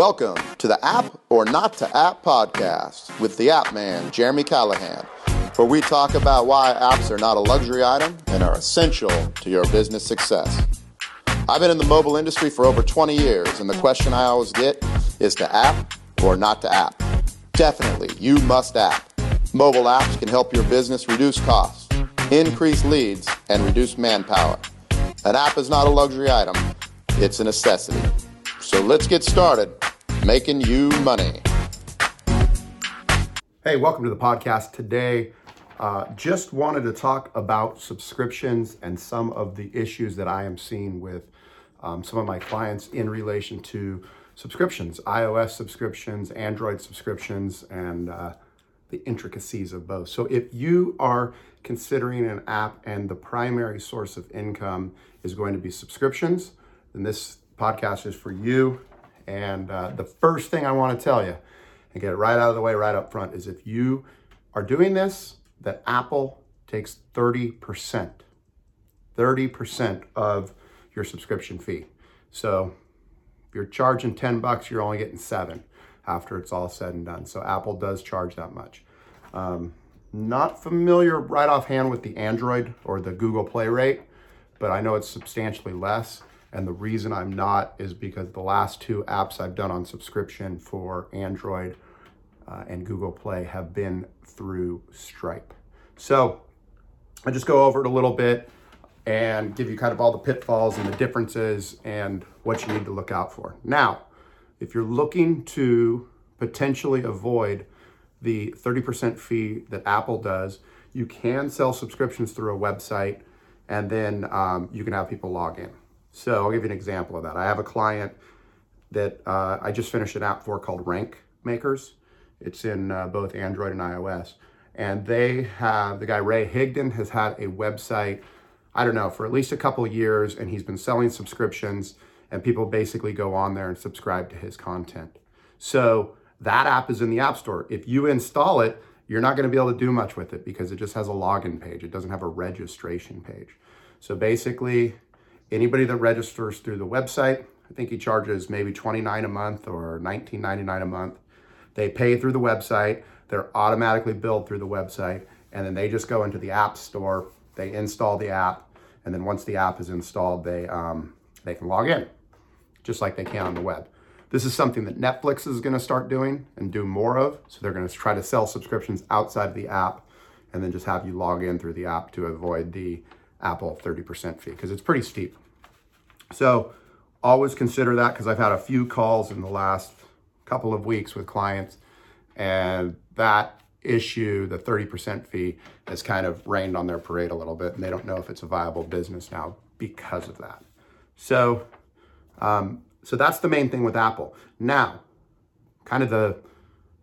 Welcome to the App or Not to App podcast with the App Man, Jeremy Callahan, where we talk about why apps are not a luxury item and are essential to your business success. I've been in the mobile industry for over 20 years, and the question I always get is to app or not to app. Definitely, you must app. Mobile apps can help your business reduce costs, increase leads, and reduce manpower. An app is not a luxury item, it's a necessity. So let's get started making you money. Hey, welcome to the podcast. Today, uh, just wanted to talk about subscriptions and some of the issues that I am seeing with um, some of my clients in relation to subscriptions, iOS subscriptions, Android subscriptions, and uh, the intricacies of both. So, if you are considering an app and the primary source of income is going to be subscriptions, then this podcast is for you. And uh, the first thing I want to tell you, and get it right out of the way right up front, is if you are doing this, that Apple takes 30%, 30% of your subscription fee. So if you're charging 10 bucks, you're only getting seven after it's all said and done. So Apple does charge that much. Um, not familiar right offhand with the Android or the Google Play rate, but I know it's substantially less. And the reason I'm not is because the last two apps I've done on subscription for Android uh, and Google Play have been through Stripe. So I just go over it a little bit and give you kind of all the pitfalls and the differences and what you need to look out for. Now, if you're looking to potentially avoid the 30% fee that Apple does, you can sell subscriptions through a website and then um, you can have people log in. So I'll give you an example of that. I have a client that uh, I just finished an app for called Rank Makers. It's in uh, both Android and iOS. And they have, the guy Ray Higdon has had a website, I don't know, for at least a couple years, and he's been selling subscriptions, and people basically go on there and subscribe to his content. So that app is in the App Store. If you install it, you're not going to be able to do much with it because it just has a login page. It doesn't have a registration page. So basically, anybody that registers through the website, I think he charges maybe 29 a month or 19.99 a month. They pay through the website, they're automatically billed through the website, and then they just go into the app store, they install the app, and then once the app is installed, they um, they can log in, just like they can on the web. This is something that Netflix is going to start doing and do more of. So they're going to try to sell subscriptions outside of the app, and then just have you log in through the app to avoid the Apple 30% fee because it's pretty steep. So always consider that because I've had a few calls in the last couple of weeks with clients, and that issue, the 30% fee, has kind of rained on their parade a little bit, and they don't know if it's a viable business now because of that. So, um, so that's the main thing with Apple. Now, kind of the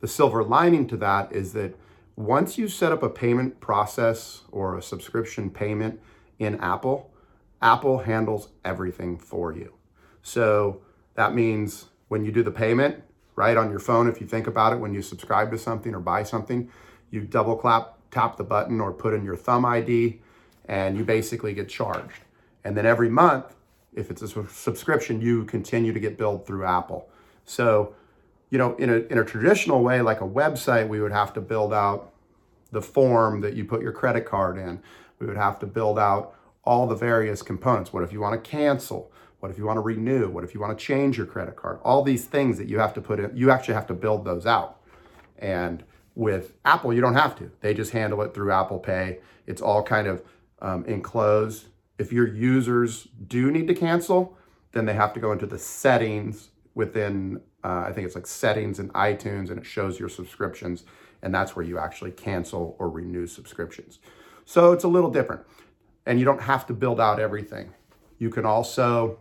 the silver lining to that is that once you set up a payment process or a subscription payment in Apple, Apple handles everything for you. So that means when you do the payment, right on your phone, if you think about it, when you subscribe to something or buy something, you double clap, tap the button or put in your thumb ID and you basically get charged. And then every month, if it's a subscription, you continue to get billed through Apple. So, you know, in a, in a traditional way, like a website, we would have to build out the form that you put your credit card in. We would have to build out all the various components. What if you want to cancel? What if you want to renew? What if you want to change your credit card? All these things that you have to put in, you actually have to build those out. And with Apple, you don't have to. They just handle it through Apple Pay. It's all kind of um, enclosed. If your users do need to cancel, then they have to go into the settings within, uh, I think it's like settings in iTunes, and it shows your subscriptions. And that's where you actually cancel or renew subscriptions. So it's a little different and you don't have to build out everything. You can also,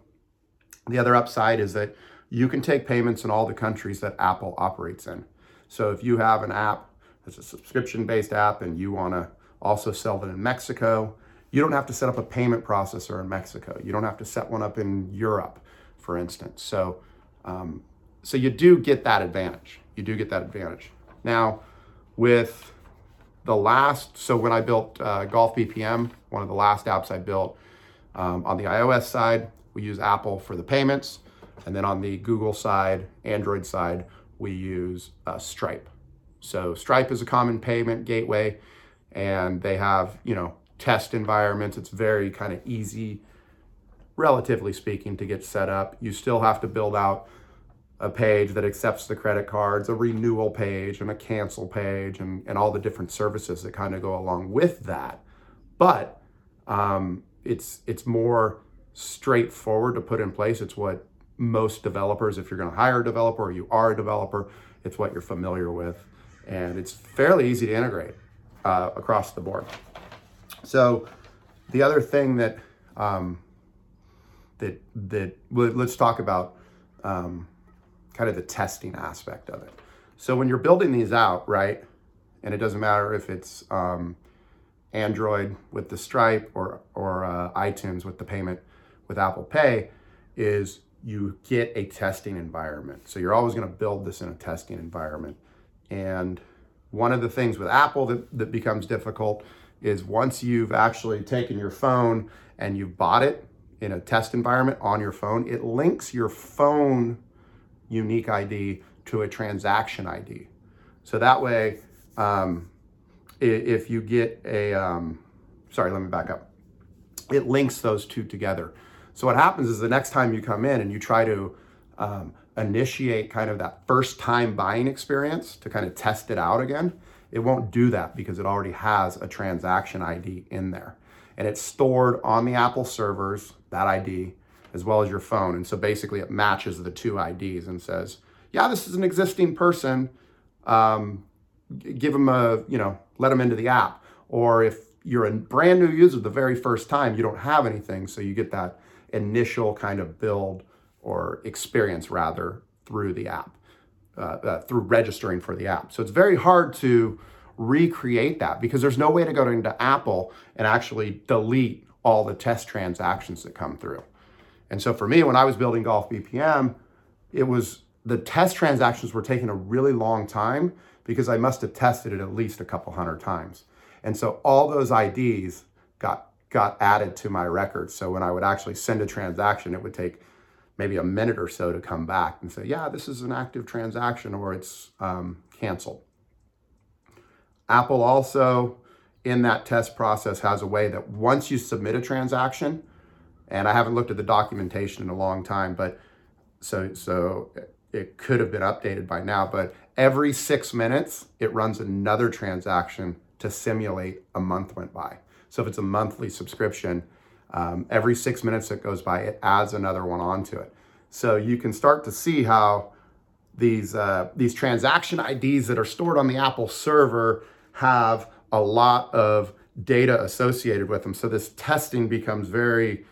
the other upside is that you can take payments in all the countries that Apple operates in. So if you have an app that's a subscription based app and you want to also sell it in Mexico, you don't have to set up a payment processor in Mexico. You don't have to set one up in Europe, for instance. So, um, so you do get that advantage. You do get that advantage. Now, with the last, so when I built uh, Golf BPM, one of the last apps I built um, on the iOS side, we use Apple for the payments. And then on the Google side, Android side, we use uh, Stripe. So Stripe is a common payment gateway, and they have you know test environments. It's very kind of easy, relatively speaking, to get set up. You still have to build out a page that accepts the credit cards, a renewal page, and a cancel page, and, and all the different services that kind of go along with that. But um, it's it's more straightforward to put in place. It's what most developers, if you're going to hire a developer or you are a developer, it's what you're familiar with, and it's fairly easy to integrate uh, across the board. So the other thing that um, that that let's talk about um, kind of the testing aspect of it. So when you're building these out, right, and it doesn't matter if it's um, Android with the Stripe or or uh, iTunes with the payment with Apple Pay, is you get a testing environment. So you're always going to build this in a testing environment. And one of the things with Apple that, that becomes difficult is once you've actually taken your phone and you've bought it in a test environment on your phone, it links your phone unique ID to a transaction ID. So that way, um, if you get a, um, sorry, let me back up. It links those two together. So what happens is the next time you come in and you try to um, initiate kind of that first time buying experience to kind of test it out again, it won't do that because it already has a transaction ID in there. And it's stored on the Apple servers, that ID, as well as your phone. And so basically it matches the two IDs and says, yeah, this is an existing person. Um, give them a, you know, let them into the app. Or if you're a brand new user the very first time, you don't have anything. So you get that initial kind of build or experience rather through the app, uh, uh, through registering for the app. So it's very hard to recreate that because there's no way to go into Apple and actually delete all the test transactions that come through. And so for me, when I was building Golf BPM, it was the test transactions were taking a really long time because I must have tested it at least a couple hundred times. And so all those IDs got got added to my record. So when I would actually send a transaction, it would take maybe a minute or so to come back and say, yeah, this is an active transaction or it's um, canceled. Apple also, in that test process, has a way that once you submit a transaction, and I haven't looked at the documentation in a long time, but so so it could have been updated by now. But every six minutes, it runs another transaction to simulate a month went by. So if it's a monthly subscription, um, every six minutes that goes by, it adds another one onto it. So you can start to see how these uh, these transaction IDs that are stored on the Apple server have a lot of data associated with them. So this testing becomes very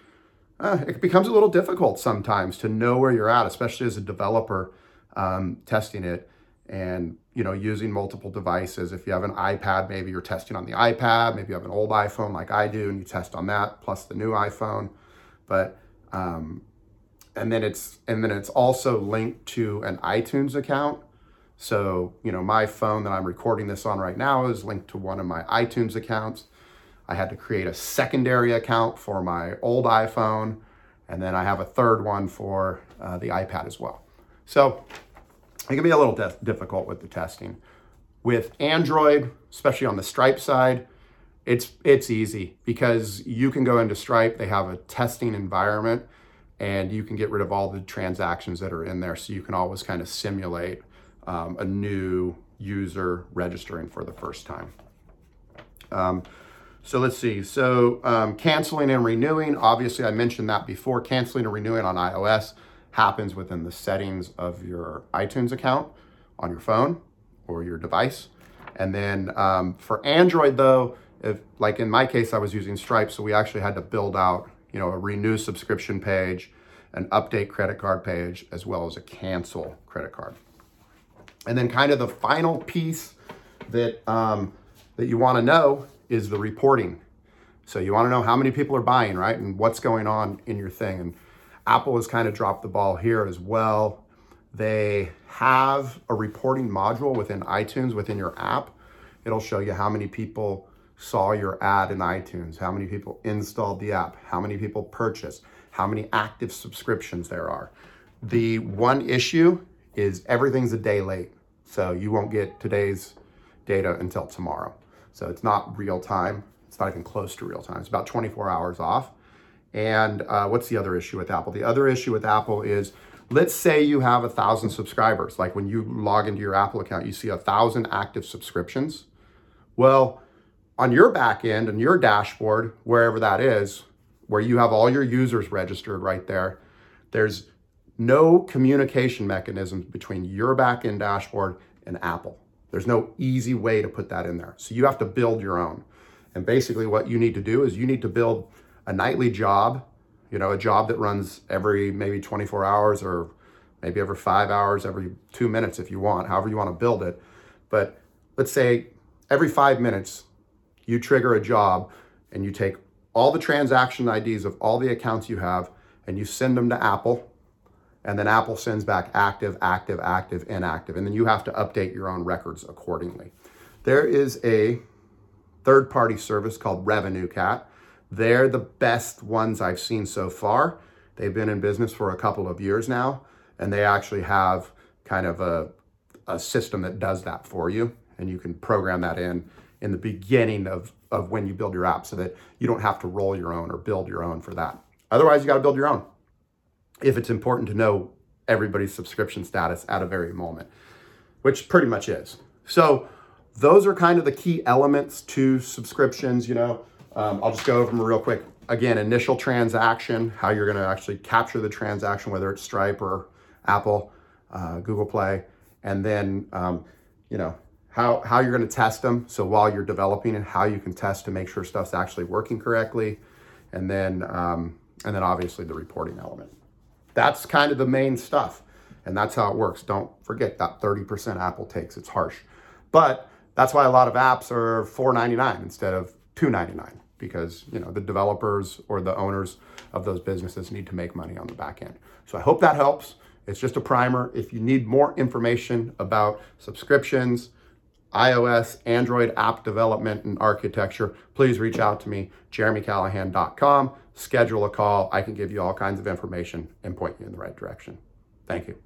uh, it becomes a little difficult sometimes to know where you're at, especially as a developer um, testing it and you know using multiple devices. If you have an iPad, maybe you're testing on the iPad. Maybe you have an old iPhone like I do, and you test on that plus the new iPhone. But um, and then it's and then it's also linked to an iTunes account. So you know my phone that I'm recording this on right now is linked to one of my iTunes accounts. I had to create a secondary account for my old iPhone, and then I have a third one for uh, the iPad as well. So it can be a little de- difficult with the testing. With Android, especially on the Stripe side, it's it's easy because you can go into Stripe. They have a testing environment, and you can get rid of all the transactions that are in there. So you can always kind of simulate um, a new user registering for the first time. Um, so let's see. So um, canceling and renewing, obviously I mentioned that before. Canceling and renewing on iOS happens within the settings of your iTunes account on your phone or your device. And then um, for Android though, if like in my case, I was using Stripe, so we actually had to build out, you know, a renew subscription page, an update credit card page, as well as a cancel credit card. And then kind of the final piece that um, that you want to know is the reporting. So you want to know how many people are buying, right? And what's going on in your thing. And Apple has kind of dropped the ball here as well. They have a reporting module within iTunes, within your app. It'll show you how many people saw your ad in iTunes, how many people installed the app, how many people purchased, how many active subscriptions there are. The one issue is everything's a day late. So you won't get today's data until tomorrow. So it's not real time. It's not even close to real time. It's about 24 hours off. And uh, what's the other issue with Apple? The other issue with Apple is let's say you have a thousand subscribers. Like when you log into your Apple account, you see a thousand active subscriptions. Well, on your back end and your dashboard, wherever that is, where you have all your users registered right there, there's no communication mechanism between your backend dashboard and Apple. There's no easy way to put that in there. So you have to build your own. And basically, what you need to do is you need to build a nightly job, you know, a job that runs every maybe 24 hours or maybe every five hours, every two minutes if you want, however you want to build it. But let's say every five minutes, you trigger a job and you take all the transaction IDs of all the accounts you have and you send them to Apple. And then Apple sends back active, active, active, inactive. And then you have to update your own records accordingly. There is a third party service called Revenue Cat. They're the best ones I've seen so far. They've been in business for a couple of years now, and they actually have kind of a, a system that does that for you. And you can program that in in the beginning of, of when you build your app so that you don't have to roll your own or build your own for that. Otherwise, you got to build your own if it's important to know everybody's subscription status at a very moment, which pretty much is. So, those are kind of the key elements to subscriptions. You know, um, I'll just go over them real quick. Again, initial transaction, how you're going to actually capture the transaction, whether it's Stripe or Apple, uh, Google Play, and then um, you know how how you're going to test them. So while you're developing and how you can test to make sure stuff's actually working correctly, and then um, and then obviously the reporting element. That's kind of the main stuff, and that's how it works. Don't forget that 30% Apple takes. It's harsh, but that's why a lot of apps are $4.99 instead of $2.99 because you know the developers or the owners of those businesses need to make money on the back end. So I hope that helps. It's just a primer. If you need more information about subscriptions, iOS, Android app development and architecture, please reach out to me, jeremycallahan.com. Schedule a call. I can give you all kinds of information and point you in the right direction. Thank you.